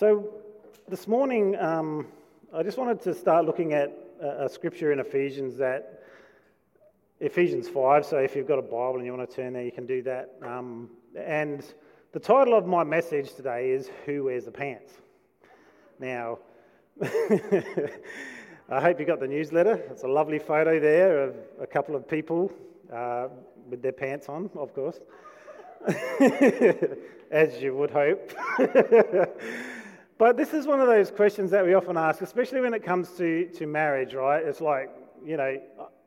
So, this morning, um, I just wanted to start looking at a, a, scripture in Ephesians that Ephesians 5. So, if you've got a Bible and you want to turn there, you can do that. Um, and the title of my message today is Who Wears the Pants? Now, I hope you got the newsletter. It's a lovely photo there of a couple of people uh, with their pants on, of course, as you would hope. But this is one of those questions that we often ask, especially when it comes to, to marriage, right? It's like, you know,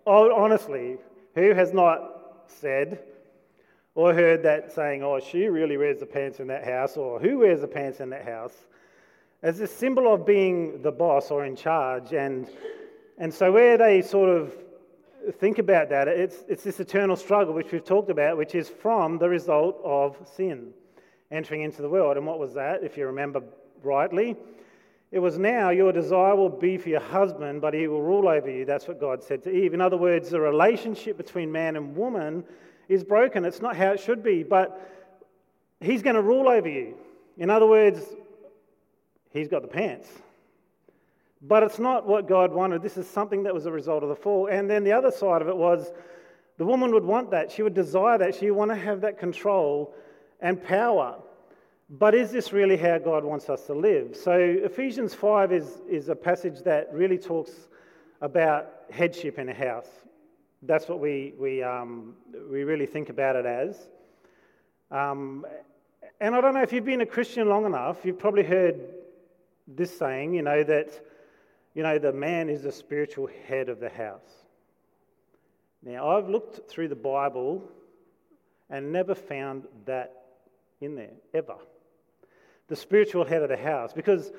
honestly, who has not said or heard that saying, oh, she really wears the pants in that house, or who wears the pants in that house, as a symbol of being the boss or in charge. And, and so, where they sort of think about that, it's, it's this eternal struggle which we've talked about, which is from the result of sin entering into the world. And what was that? If you remember rightly. It was now your desire will be for your husband, but he will rule over you. That's what God said to Eve. In other words, the relationship between man and woman is broken. It's not how it should be, but he's going to rule over you. In other words, he's got the pants. But it's not what God wanted. This is something that was a result of the fall. And then the other side of it was the woman would want that. She would desire that. She would want to have that control and power. But is this really how God wants us to live? So, Ephesians 5 is, is a passage that really talks about headship in a house. That's what we, we, um, we really think about it as. Um, and I don't know if you've been a Christian long enough, you've probably heard this saying, you know, that, you know, the man is the spiritual head of the house. Now, I've looked through the Bible and never found that in there, ever the spiritual head of the house. Because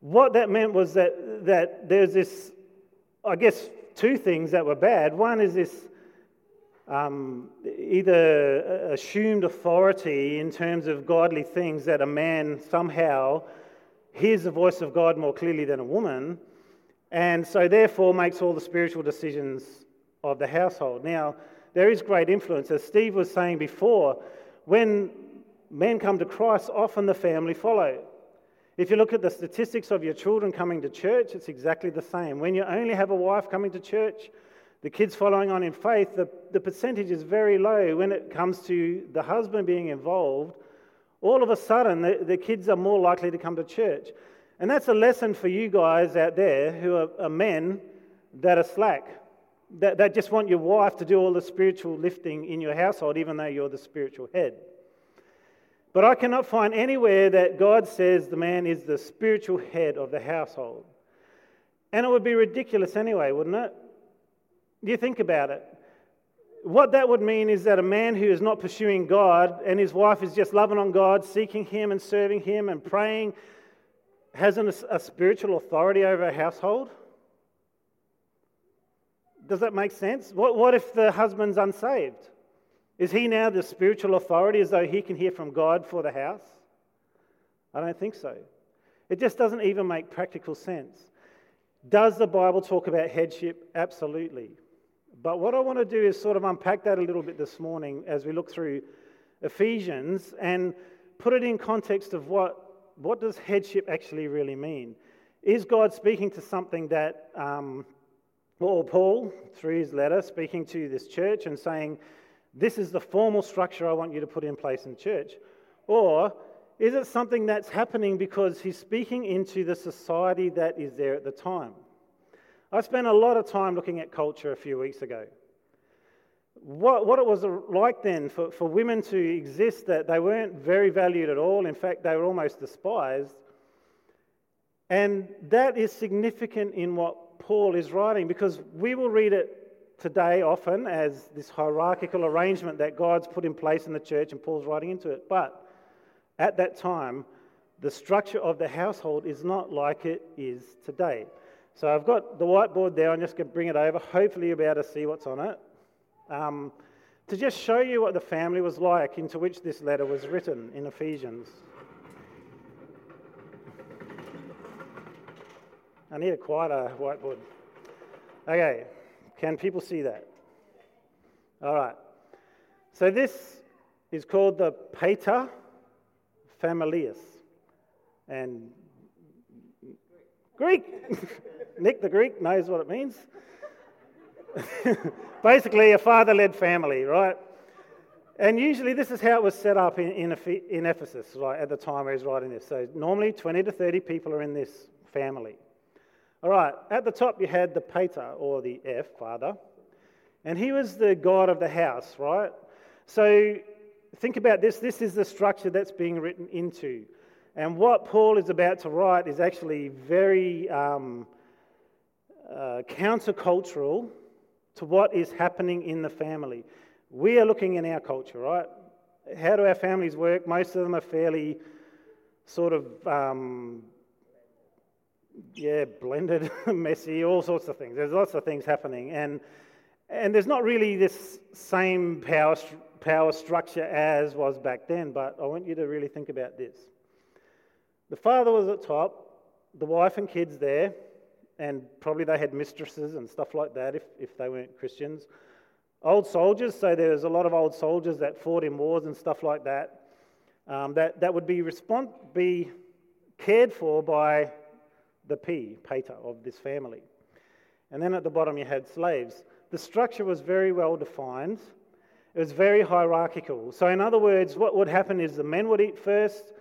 what that meant was that, that there's this, I guess, two things that were bad. One is this um, either assumed authority in terms of godly things that a man somehow hears the voice of God more clearly than a woman, and so therefore makes all the spiritual decisions of the household. Now, there is great influence. As Steve was saying before, when men come to Christ, often the family follow. If you look at the statistics of your children coming to church, it's exactly the same. When you only have a wife coming to church, the kids following on in faith, the, the percentage is very low. When it comes to the husband being involved, all of a sudden the, the kids are more likely to come to church. And that's a lesson for you guys out there who are, are men that are slack, that, that just want your wife to do all the spiritual lifting in your household, even though you're the spiritual head. But I cannot find anywhere that God says the man is the spiritual head of the household. And it would be ridiculous anyway, wouldn't it? You think about it. What that would mean is that a man who is not pursuing God and his wife is just loving on God, seeking Him and serving Him and praying, has an, a spiritual authority over a household? Does that make sense? What, what if the husband's unsaved? Is he now the spiritual authority as though he can hear from God for the house? I don't think so. It just doesn't even make practical sense. Does the Bible talk about headship? Absolutely. But what I want to do is sort of unpack that a little bit this morning as we look through Ephesians and put it in context of what, what does headship actually really mean? Is God speaking to something that, um, or Paul, through his letter, speaking to this church and saying, this is the formal structure I want you to put in place in church? Or is it something that's happening because he's speaking into the society that is there at the time? I spent a lot of time looking at culture a few weeks ago. What, what it was like then for, for women to exist, that they weren't very valued at all. In fact, they were almost despised. And that is significant in what Paul is writing because we will read it today often as this hierarchical arrangement that God's put in place in the church, and Paul's writing into it. But at that time, the structure of the household is not like it is today. So I've got the whiteboard there. I'm just going to bring it over. Hopefully, you'll be able to see what's on it. Um, to just show you what the family was like into which this letter was written in Ephesians. I need a quieter whiteboard. Okay, can people see that? All right. So this is called the Pater Familias. And Greek. Nick the Greek knows what it means. Basically, a father led family, right? And usually, this is how it was set up in, in, in Ephesus, right, at the time where he's writing this. So, normally, 20 to 30 people are in this family. All right, at the top, you had the pater, or the F, father, and he was the god of the house, right? So, think about this this is the structure that's being written into. And what Paul is about to write is actually very um, uh, countercultural to what is happening in the family. We are looking in our culture, right? How do our families work? Most of them are fairly sort of, um, yeah, blended, messy, all sorts of things. There's lots of things happening. And, and there's not really this same power, power structure as was back then, but I want you to really think about this. The father was at top, the wife and kids there, and probably they had mistresses and stuff like that if, if they weren't Christians. Old soldiers, so there was a lot of old soldiers that fought in wars and stuff like that, um, that, that would be, respond, be cared for by the P, pater, of this family. And then at the bottom you had slaves. The structure was very well defined. It was very hierarchical. So, in other words, what would happen is the men would eat first,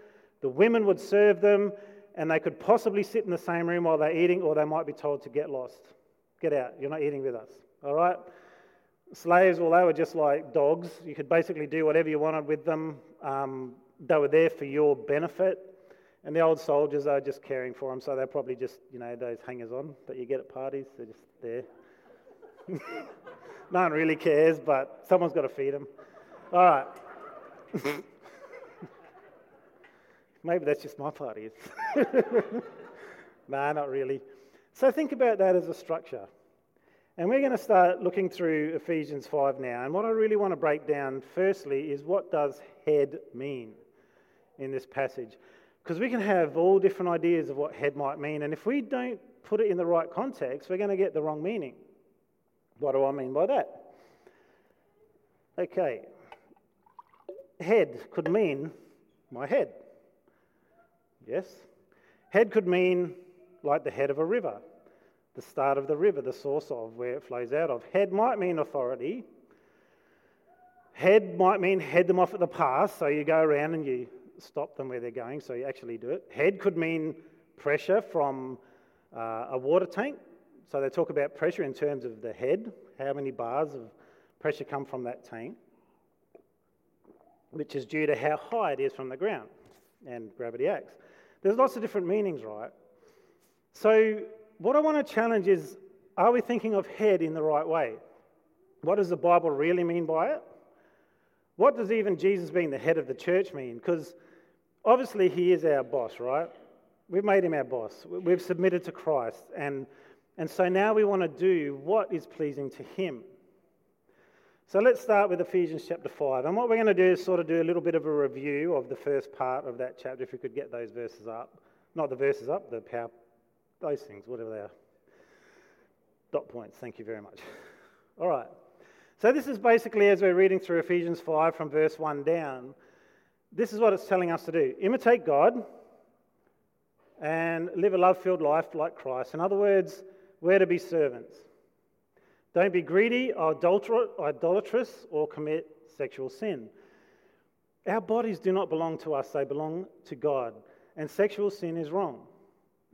the women would serve them, and they could possibly sit in the same room while they're eating, or they might be told to get lost. Get out, you're not eating with us. All right? Slaves, well, they were just like dogs. You could basically do whatever you wanted with them. Um, they were there for your benefit. And the old soldiers are just caring for them, so they're probably just, you know, those hangers on that you get at parties. They're just there. no one really cares, but someone's got to feed them. All right. Maybe that's just my parties. nah, not really. So think about that as a structure. And we're going to start looking through Ephesians 5 now. And what I really want to break down firstly is what does head mean in this passage? Because we can have all different ideas of what head might mean. And if we don't put it in the right context, we're going to get the wrong meaning. What do I mean by that? Okay. Head could mean my head. Yes? Head could mean like the head of a river the start of the river, the source of where it flows out of. Head might mean authority. Head might mean head them off at the pass, so you go around and you stop them where they're going, so you actually do it. Head could mean pressure from uh, a water tank. So they talk about pressure in terms of the head, how many bars of pressure come from that tank, which is due to how high it is from the ground, and gravity acts. There's lots of different meanings, right? So what I want to challenge is are we thinking of head in the right way? What does the Bible really mean by it? What does even Jesus being the head of the church mean? Because obviously he is our boss, right? We've made him our boss. We've submitted to Christ. And, and so now we want to do what is pleasing to him. So let's start with Ephesians chapter 5. And what we're going to do is sort of do a little bit of a review of the first part of that chapter, if we could get those verses up. Not the verses up, the power, those things, whatever they are. Dot points, thank you very much. All right. So, this is basically as we're reading through Ephesians 5 from verse 1 down, this is what it's telling us to do imitate God and live a love filled life like Christ. In other words, we're to be servants. Don't be greedy, idolatrous, or commit sexual sin. Our bodies do not belong to us, they belong to God. And sexual sin is wrong.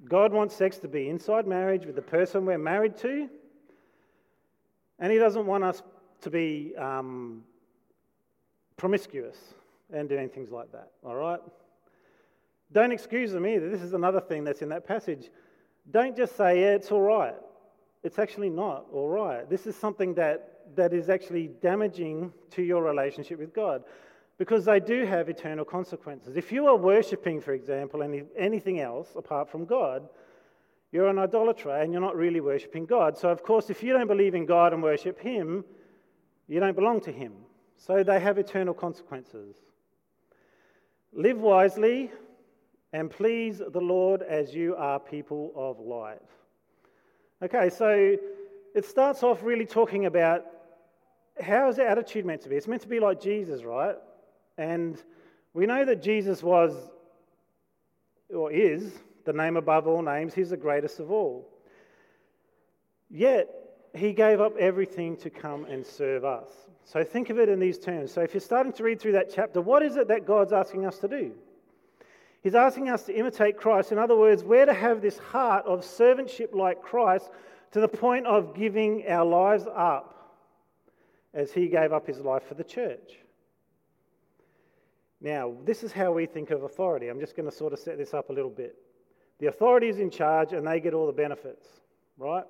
God wants sex to be inside marriage with the person we're married to, and He doesn't want us to be um, promiscuous and doing things like that, all right? Don't excuse them either. This is another thing that's in that passage. Don't just say, yeah, it's all right. It's actually not all right. This is something that, that is actually damaging to your relationship with God because they do have eternal consequences. If you are worshipping, for example, any, anything else apart from God, you're an idolater and you're not really worshipping God. So, of course, if you don't believe in God and worship Him, you don't belong to Him. So they have eternal consequences. Live wisely and please the Lord as you are people of light. Okay, so it starts off really talking about how is the attitude meant to be? It's meant to be like Jesus, right? And we know that Jesus was, or is, the name above all names. He's the greatest of all. Yet, he gave up everything to come and serve us. So think of it in these terms. So if you're starting to read through that chapter, what is it that God's asking us to do? He's asking us to imitate Christ. In other words, we're to have this heart of servantship like Christ to the point of giving our lives up as he gave up his life for the church. Now, this is how we think of authority. I'm just going to sort of set this up a little bit. The authority is in charge and they get all the benefits, right?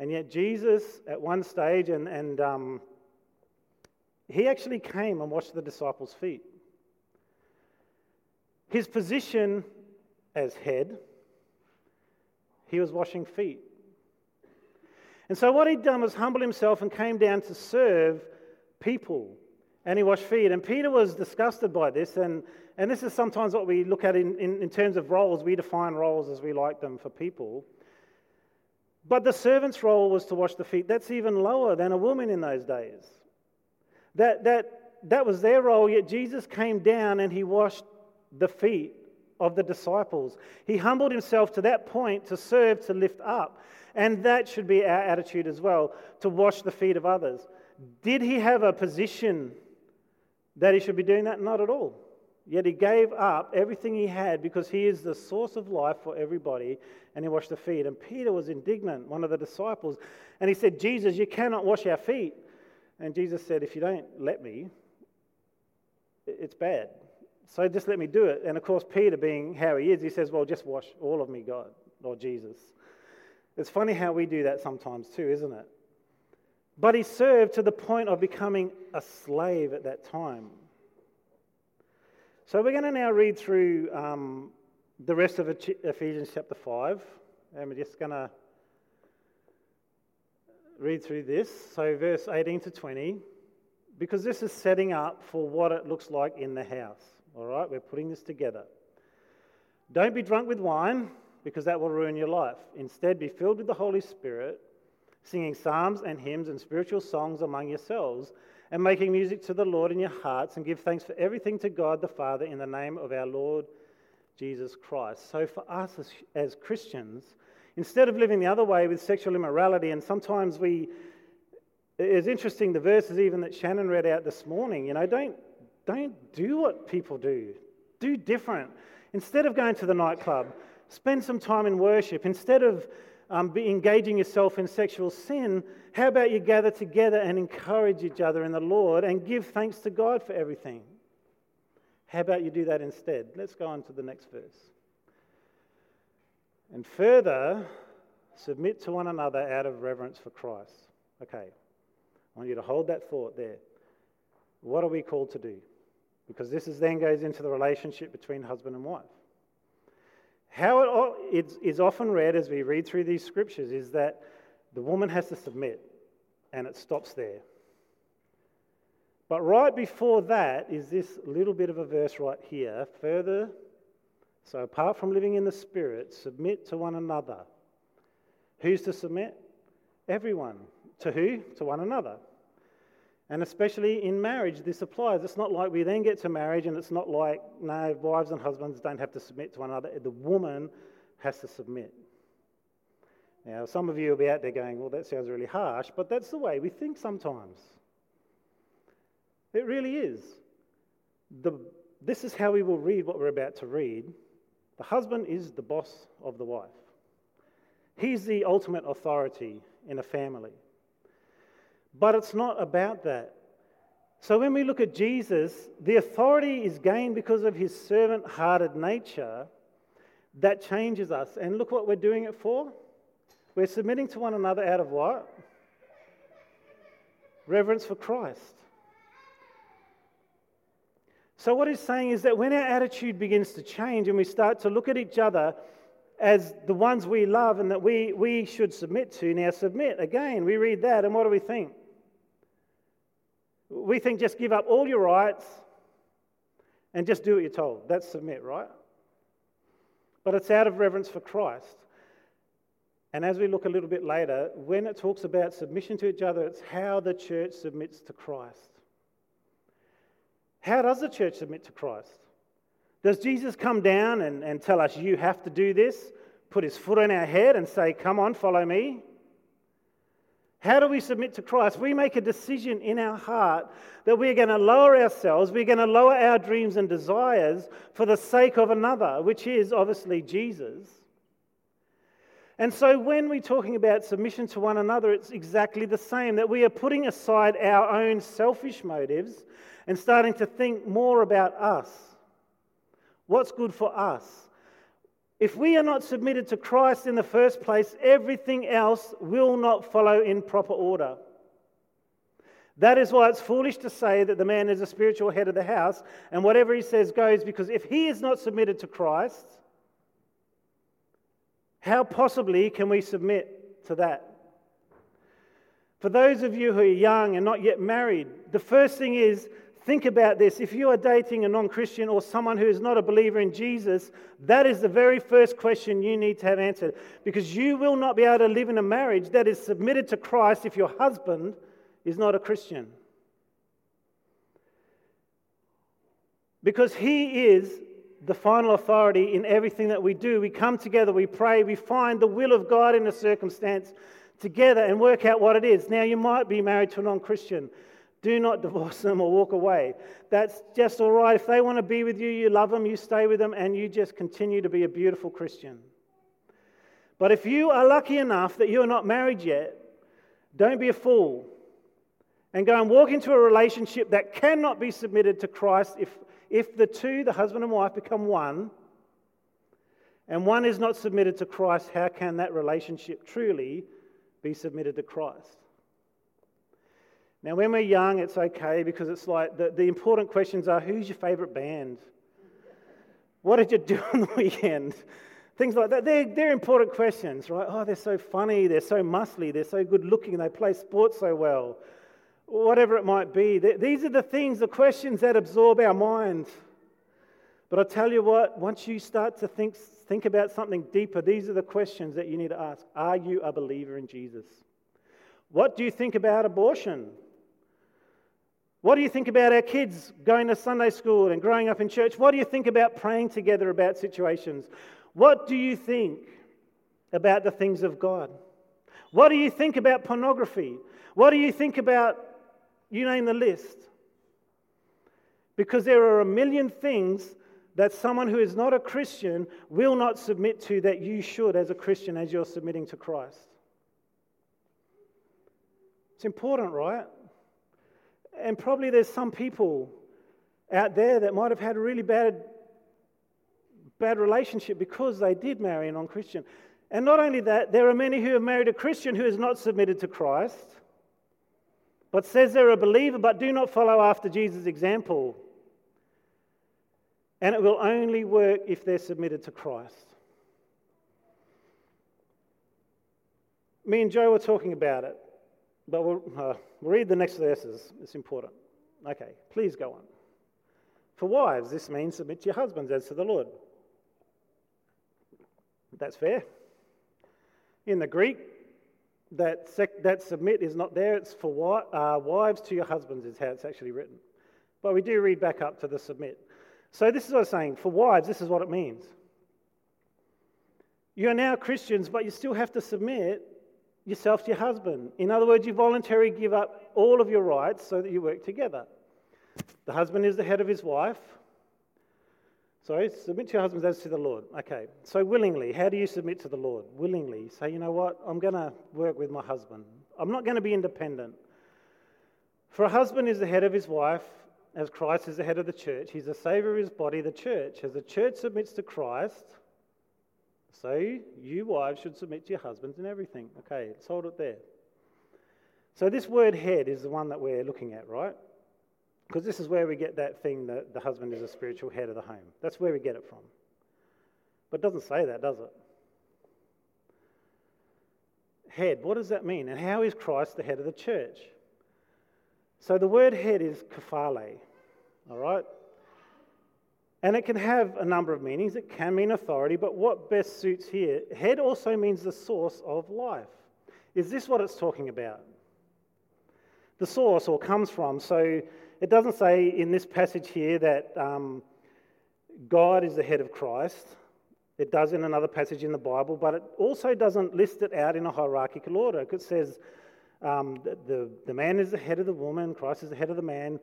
And yet, Jesus, at one stage, and, and um, he actually came and washed the disciples' feet. His position as head, he was washing feet. And so, what he'd done was humble himself and came down to serve people. And he washed feet. And Peter was disgusted by this. And, and this is sometimes what we look at in, in, in terms of roles. We define roles as we like them for people. But the servant's role was to wash the feet. That's even lower than a woman in those days. That, that, that was their role, yet Jesus came down and he washed the feet of the disciples. He humbled himself to that point to serve, to lift up. And that should be our attitude as well, to wash the feet of others. Did he have a position that he should be doing that? Not at all. Yet he gave up everything he had because he is the source of life for everybody and he washed the feet. And Peter was indignant, one of the disciples, and he said, Jesus, you cannot wash our feet. And Jesus said, If you don't let me, it's bad. So just let me do it. And of course, Peter, being how he is, he says, Well, just wash all of me, God, Lord Jesus. It's funny how we do that sometimes too, isn't it? But he served to the point of becoming a slave at that time. So we're going to now read through um, the rest of Ephesians chapter 5, and we're just going to read through this. So, verse 18 to 20, because this is setting up for what it looks like in the house. All right, we're putting this together. Don't be drunk with wine, because that will ruin your life. Instead, be filled with the Holy Spirit, singing psalms and hymns and spiritual songs among yourselves and making music to the Lord in your hearts, and give thanks for everything to God the Father in the name of our Lord Jesus Christ. So, for us as, as Christians, instead of living the other way with sexual immorality, and sometimes we, it's interesting, the verses even that Shannon read out this morning, you know, don't, don't do what people do, do different. Instead of going to the nightclub, spend some time in worship. Instead of um, be engaging yourself in sexual sin, how about you gather together and encourage each other in the Lord and give thanks to God for everything? How about you do that instead? Let's go on to the next verse. And further, submit to one another out of reverence for Christ. Okay, I want you to hold that thought there. What are we called to do? Because this is, then goes into the relationship between husband and wife. How it is often read as we read through these scriptures is that the woman has to submit, and it stops there. But right before that is this little bit of a verse right here. Further, so apart from living in the Spirit, submit to one another. Who's to submit? Everyone. To who? To one another. And especially in marriage, this applies. It's not like we then get to marriage and it's not like, no, wives and husbands don't have to submit to one another. The woman has to submit. Now, some of you will be out there going, well, that sounds really harsh, but that's the way we think sometimes. It really is. The, this is how we will read what we're about to read. The husband is the boss of the wife, he's the ultimate authority in a family. But it's not about that. So when we look at Jesus, the authority is gained because of his servant hearted nature that changes us. And look what we're doing it for. We're submitting to one another out of what? Reverence for Christ. So, what he's saying is that when our attitude begins to change and we start to look at each other as the ones we love and that we, we should submit to, now submit. Again, we read that, and what do we think? We think just give up all your rights and just do what you're told. That's submit, right? But it's out of reverence for Christ. And as we look a little bit later, when it talks about submission to each other, it's how the church submits to Christ. How does the church submit to Christ? Does Jesus come down and, and tell us, you have to do this, put his foot on our head and say, come on, follow me? How do we submit to Christ? We make a decision in our heart that we're going to lower ourselves, we're going to lower our dreams and desires for the sake of another, which is obviously Jesus. And so when we're talking about submission to one another, it's exactly the same that we are putting aside our own selfish motives and starting to think more about us. What's good for us? If we are not submitted to Christ in the first place, everything else will not follow in proper order. That is why it's foolish to say that the man is a spiritual head of the house and whatever he says goes, because if he is not submitted to Christ, how possibly can we submit to that? For those of you who are young and not yet married, the first thing is Think about this. If you are dating a non Christian or someone who is not a believer in Jesus, that is the very first question you need to have answered. Because you will not be able to live in a marriage that is submitted to Christ if your husband is not a Christian. Because he is the final authority in everything that we do. We come together, we pray, we find the will of God in a circumstance together and work out what it is. Now, you might be married to a non Christian. Do not divorce them or walk away. That's just all right. If they want to be with you, you love them, you stay with them, and you just continue to be a beautiful Christian. But if you are lucky enough that you are not married yet, don't be a fool and go and walk into a relationship that cannot be submitted to Christ if, if the two, the husband and wife, become one, and one is not submitted to Christ, how can that relationship truly be submitted to Christ? Now, when we're young, it's okay because it's like the, the important questions are who's your favourite band? What did you do on the weekend? Things like that. They're, they're important questions, right? Oh, they're so funny, they're so muscly, they're so good looking, they play sports so well. Whatever it might be. These are the things, the questions that absorb our mind. But I tell you what, once you start to think, think about something deeper, these are the questions that you need to ask. Are you a believer in Jesus? What do you think about abortion? What do you think about our kids going to Sunday school and growing up in church? What do you think about praying together about situations? What do you think about the things of God? What do you think about pornography? What do you think about, you name the list? Because there are a million things that someone who is not a Christian will not submit to that you should as a Christian as you're submitting to Christ. It's important, right? And probably there's some people out there that might have had a really bad, bad relationship because they did marry a non Christian. And not only that, there are many who have married a Christian who has not submitted to Christ, but says they're a believer but do not follow after Jesus' example. And it will only work if they're submitted to Christ. Me and Jo were talking about it. But we'll, uh, read the next verses. It's important. Okay, please go on. For wives, this means submit to your husbands as to the Lord. That's fair. In the Greek, that, sec- that submit is not there. It's for wi- uh, wives to your husbands, is how it's actually written. But we do read back up to the submit. So this is what I'm saying. For wives, this is what it means. You are now Christians, but you still have to submit yourself to your husband. In other words, you voluntarily give up all of your rights so that you work together. The husband is the head of his wife. Sorry, submit to your husbands as to the Lord. Okay, so willingly, how do you submit to the Lord? Willingly. Say, you know what, I'm going to work with my husband. I'm not going to be independent. For a husband is the head of his wife, as Christ is the head of the church. He's the savior of his body, the church. As the church submits to Christ, so you wives should submit to your husbands in everything. Okay, let's hold it there. So this word head is the one that we're looking at, right? Because this is where we get that thing that the husband is a spiritual head of the home. That's where we get it from. But it doesn't say that, does it? Head, what does that mean? And how is Christ the head of the church? So the word head is kephale, all right? And it can have a number of meanings. It can mean authority, but what best suits here? Head also means the source of life. Is this what it's talking about? The source or comes from. So it doesn't say in this passage here that um, God is the head of Christ. It does in another passage in the Bible, but it also doesn't list it out in a hierarchical order. It says um, the, the, the, man is the head of the woman, Christ is the head of the man,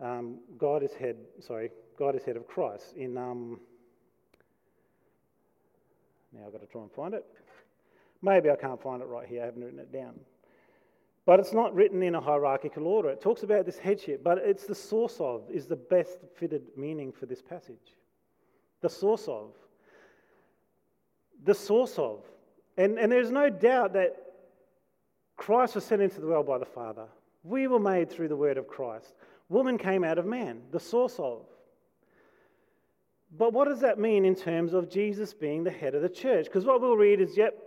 um, God is head, sorry, God is head of Christ. In, um, now I've got to try and find it. Maybe I can't find it right here, I haven't written it down. But it's not written in a hierarchical order. It talks about this headship, but it's the source of, is the best fitted meaning for this passage. The source of. The source of. And, and there's no doubt that Christ was sent into the world by the Father. We were made through the word of Christ. Woman came out of man, the source of. But what does that mean in terms of Jesus being the head of the church? Because what we'll read is, yep,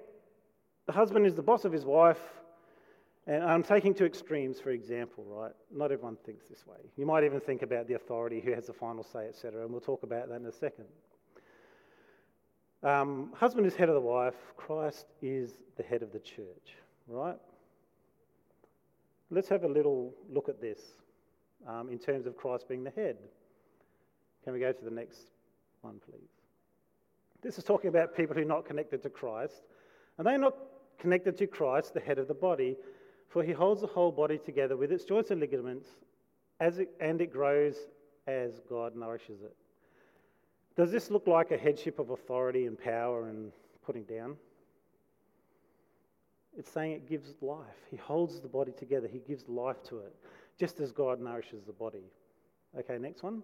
the husband is the boss of his wife, and I'm taking two extremes, for example, right? Not everyone thinks this way. You might even think about the authority, who has the final say, etc., and we'll talk about that in a second. Um, husband is head of the wife, Christ is the head of the church, right? Let's have a little look at this um, in terms of Christ being the head. Can we go to the next one, please? This is talking about people who are not connected to Christ, and they're not connected to Christ, the head of the body, for he holds the whole body together with its joints and ligaments, as it, and it grows as God nourishes it. Does this look like a headship of authority and power and putting down? It's saying it gives life. He holds the body together, He gives life to it, just as God nourishes the body. Okay, next one.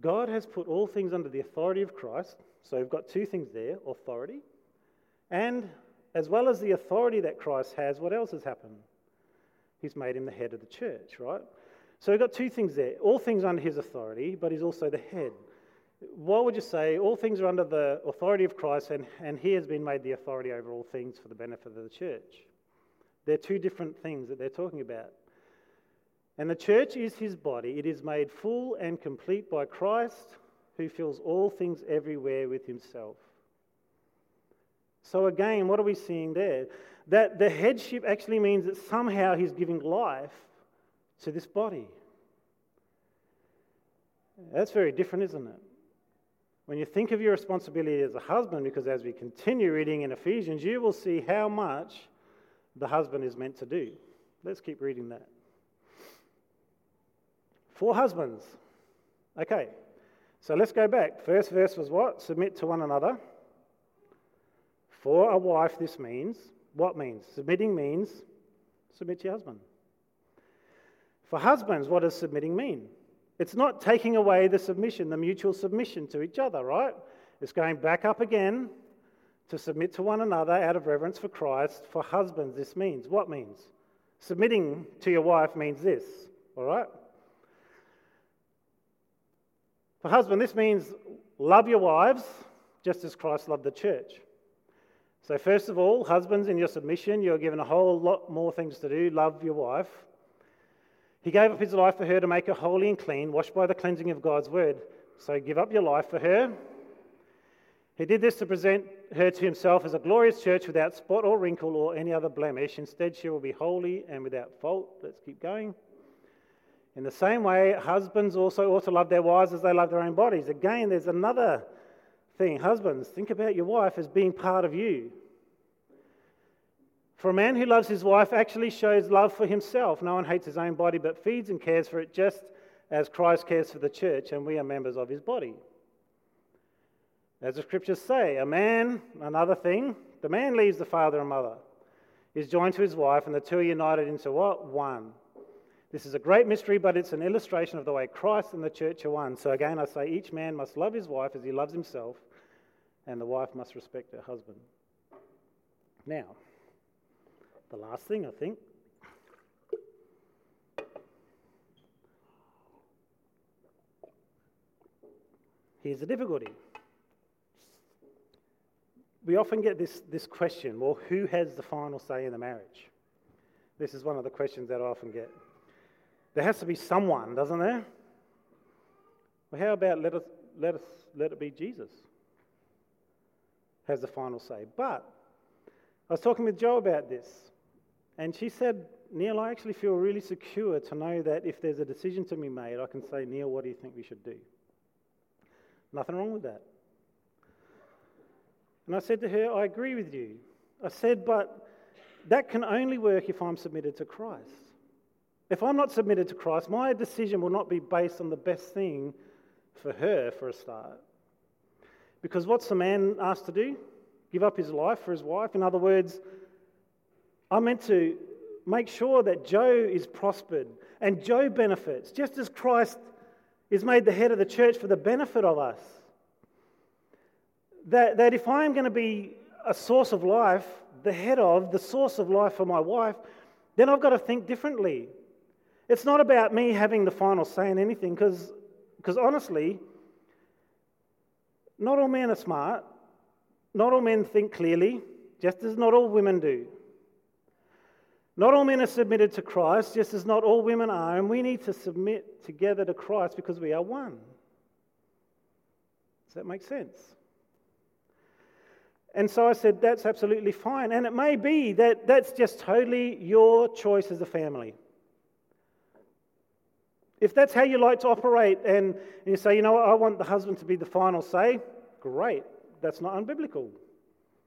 God has put all things under the authority of Christ. So we've got two things there authority and as well as the authority that Christ has, what else has happened? He's made him the head of the church, right? So we've got two things there. All things under his authority, but he's also the head. What would you say? All things are under the authority of Christ, and, and he has been made the authority over all things for the benefit of the church. They're two different things that they're talking about. And the church is his body. It is made full and complete by Christ, who fills all things everywhere with himself. So, again, what are we seeing there? That the headship actually means that somehow he's giving life to this body. That's very different, isn't it? When you think of your responsibility as a husband, because as we continue reading in Ephesians, you will see how much the husband is meant to do. Let's keep reading that. For husbands. Okay, so let's go back. First verse was what? Submit to one another. For a wife, this means what means? Submitting means submit to your husband. For husbands, what does submitting mean? It's not taking away the submission, the mutual submission to each other, right? It's going back up again to submit to one another out of reverence for Christ. For husbands, this means what means? Submitting to your wife means this, all right? For husband, this means love your wives just as Christ loved the church. So, first of all, husbands, in your submission, you're given a whole lot more things to do. Love your wife. He gave up his life for her to make her holy and clean, washed by the cleansing of God's word. So, give up your life for her. He did this to present her to himself as a glorious church without spot or wrinkle or any other blemish. Instead, she will be holy and without fault. Let's keep going. In the same way, husbands also ought to love their wives as they love their own bodies. Again, there's another thing. Husbands, think about your wife as being part of you. For a man who loves his wife actually shows love for himself. No one hates his own body but feeds and cares for it just as Christ cares for the church, and we are members of his body. As the scriptures say, a man, another thing, the man leaves the father and mother, is joined to his wife, and the two are united into what? One. This is a great mystery, but it's an illustration of the way Christ and the church are one. So again, I say each man must love his wife as he loves himself, and the wife must respect her husband. Now, the last thing I think. Here's the difficulty. We often get this, this question well, who has the final say in the marriage? This is one of the questions that I often get. There has to be someone, doesn't there? Well, how about let us, let us let it be Jesus? has the final say. But I was talking with Jo about this, and she said, Neil, I actually feel really secure to know that if there's a decision to be made, I can say, Neil, what do you think we should do? Nothing wrong with that. And I said to her, I agree with you. I said, but that can only work if I'm submitted to Christ. If I'm not submitted to Christ, my decision will not be based on the best thing for her for a start. Because what's the man asked to do? Give up his life for his wife? In other words, I'm meant to make sure that Jo is prospered and Jo benefits, just as Christ is made the head of the church for the benefit of us. That, that if I'm going to be a source of life, the head of, the source of life for my wife, then I've got to think differently. It's not about me having the final say in anything, because honestly, not all men are smart. Not all men think clearly, just as not all women do. Not all men are submitted to Christ, just as not all women are, and we need to submit together to Christ because we are one. Does that make sense? And so I said, that's absolutely fine. And it may be that that's just totally your choice as a family. If that's how you like to operate, and, you say, you know what, I want the husband to be the final say, great. That's not unbiblical.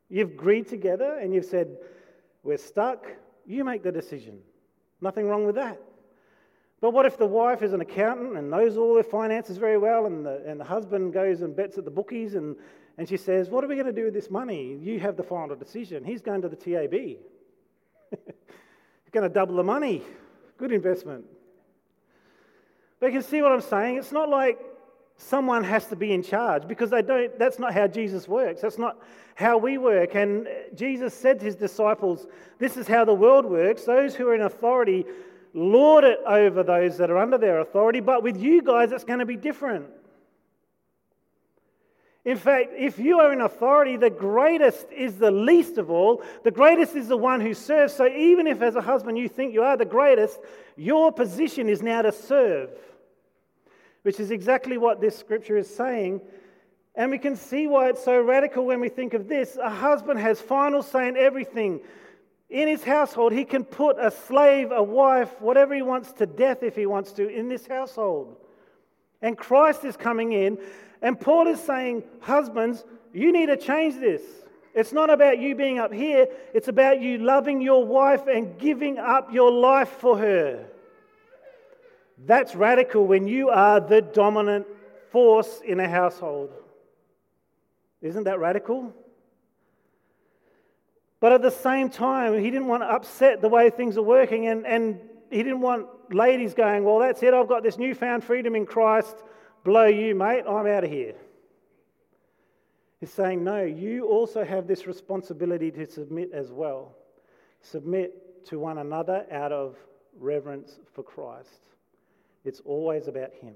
You've agreed together and you've said, we're stuck, you make the decision. Nothing wrong with that. But what if the wife is an accountant and knows all their finances very well, and the, and the husband goes and bets at the bookies, and, and she says, What are we going to do with this money? You have the final decision. He's going to the TAB. He's going to double the money. Good investment. But you can see what I'm saying? It's not like someone has to be in charge because they don't that's not how Jesus works. That's not how we work. And Jesus said to his disciples, This is how the world works. Those who are in authority lord it over those that are under their authority, but with you guys, it's going to be different. In fact, if you are in authority, the greatest is the least of all. The greatest is the one who serves. So even if as a husband you think you are the greatest, your position is now to serve which is exactly what this scripture is saying. And we can see why it's so radical when we think of this. A husband has final say in everything. In his household, he can put a slave, a wife, whatever he wants to death if he wants to, in this household. And Christ is coming in, and Paul is saying, Husbands, you need to change this. It's not about you being up here, it's about you loving your wife and giving up your life for her. That's radical when you are the dominant force in a household. Isn't that radical? But at the same time, he didn't want to upset the way things are working, and, and he didn't want ladies going, Well, that's it, I've got this newfound freedom in Christ. Blow you, mate, I'm out of here. He's saying, No, you also have this responsibility to submit as well. Submit to one another out of reverence for Christ. It's always about Him.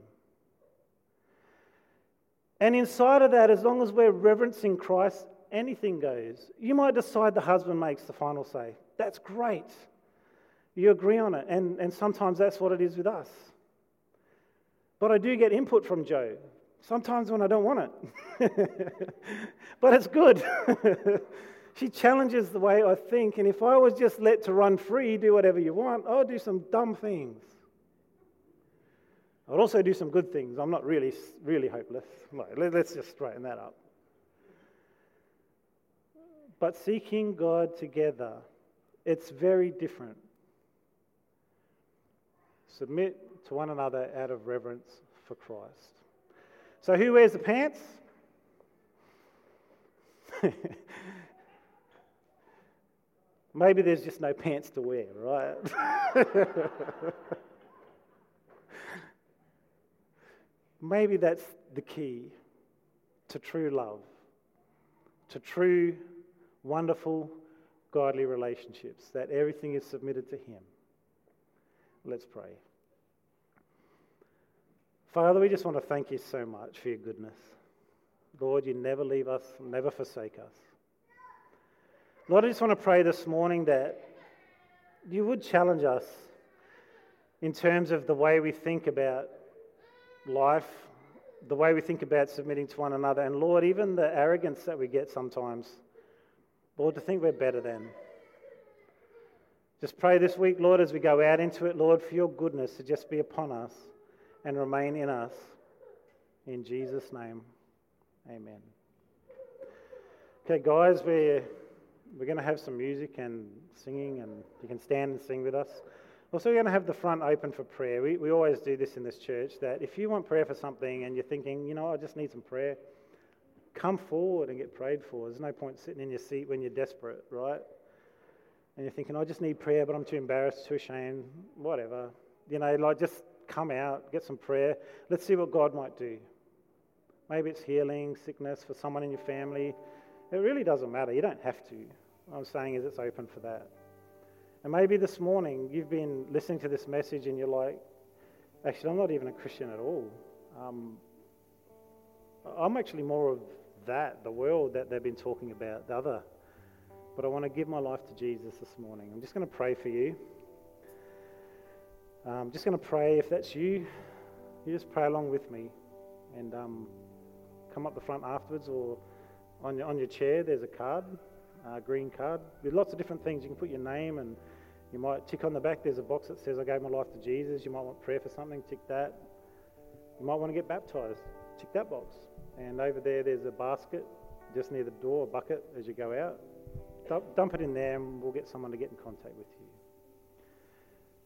And inside of that, as long as we're reverencing Christ, anything goes. You might decide the husband makes the final say. That's great. You agree on it. And, and sometimes that's what it is with us. But I do get input from Jo, sometimes when I don't want it. but it's good. she challenges the way I think. And if I was just let to run free, do whatever you want, I'll do some dumb things. I'll also do some good things. I'm not really, really hopeless. let's just straighten that up. But seeking God together, it's very different. Submit to one another out of reverence for Christ. So, who wears the pants? Maybe there's just no pants to wear, right? Maybe that's the key to true love, to true, wonderful, godly relationships, that everything is submitted to Him. Let's pray. Father, we just want to thank you so much for your goodness. Lord, you never leave us, never forsake us. Lord, I just want to pray this morning that you would challenge us in terms of the way we think about life, the way we think about submitting to one another, and Lord, even the arrogance that we get sometimes, Lord, to think we're better than. Just pray this week, Lord, as we go out into it, Lord, for your goodness to just be upon us and remain in us. In Jesus' name, Amen. Okay, guys, we're, we're going to have some music and singing, and you can stand and sing with us. Also, we're going to have the front open for prayer. We, we always do this in this church that if you want prayer for something and you're thinking, you know, I just need some prayer, come forward and get prayed for. There's no point sitting in your seat when you're desperate, right? And you're thinking, I just need prayer, but I'm too embarrassed, too ashamed, whatever. You know, like just come out, get some prayer. Let's see what God might do. Maybe it's healing, sickness for someone in your family. It really doesn't matter. You don't have to. What I'm saying is it's open for that. And maybe this morning you've been listening to this message and you're like, actually, I'm not even a Christian at all. Um, I'm actually more of that, the world that they've been talking about, the other. But I want to give my life to Jesus this morning. I'm just going to pray for you. I'm just going to pray. If that's you, you just pray along with me. And um, come up the front afterwards or on your, on your chair, there's a card, a green card, with lots of different things. You can put your name and you might tick on the back, there's a box that says, I gave my life to Jesus. You might want prayer for something, tick that. You might want to get baptized, tick that box. And over there, there's a basket just near the door, a bucket as you go out. Dump, dump it in there and we'll get someone to get in contact with you.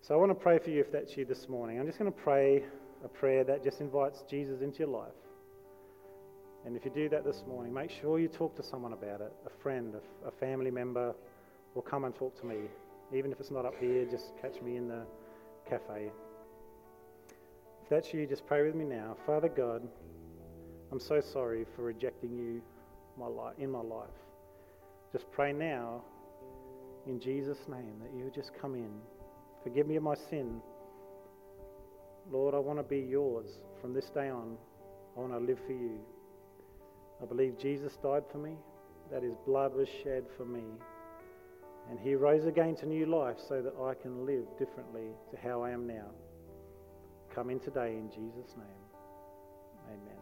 So I want to pray for you if that's you this morning. I'm just going to pray a prayer that just invites Jesus into your life. And if you do that this morning, make sure you talk to someone about it a friend, a, a family member, or come and talk to me. Even if it's not up here, just catch me in the cafe. If that's you, just pray with me now. Father God, I'm so sorry for rejecting you my life, in my life. Just pray now in Jesus' name that you would just come in. Forgive me of my sin. Lord, I want to be yours from this day on. I want to live for you. I believe Jesus died for me, that his blood was shed for me, and he rose again to new life so that I can live differently to how I am now. Come in today in Jesus' name. Amen.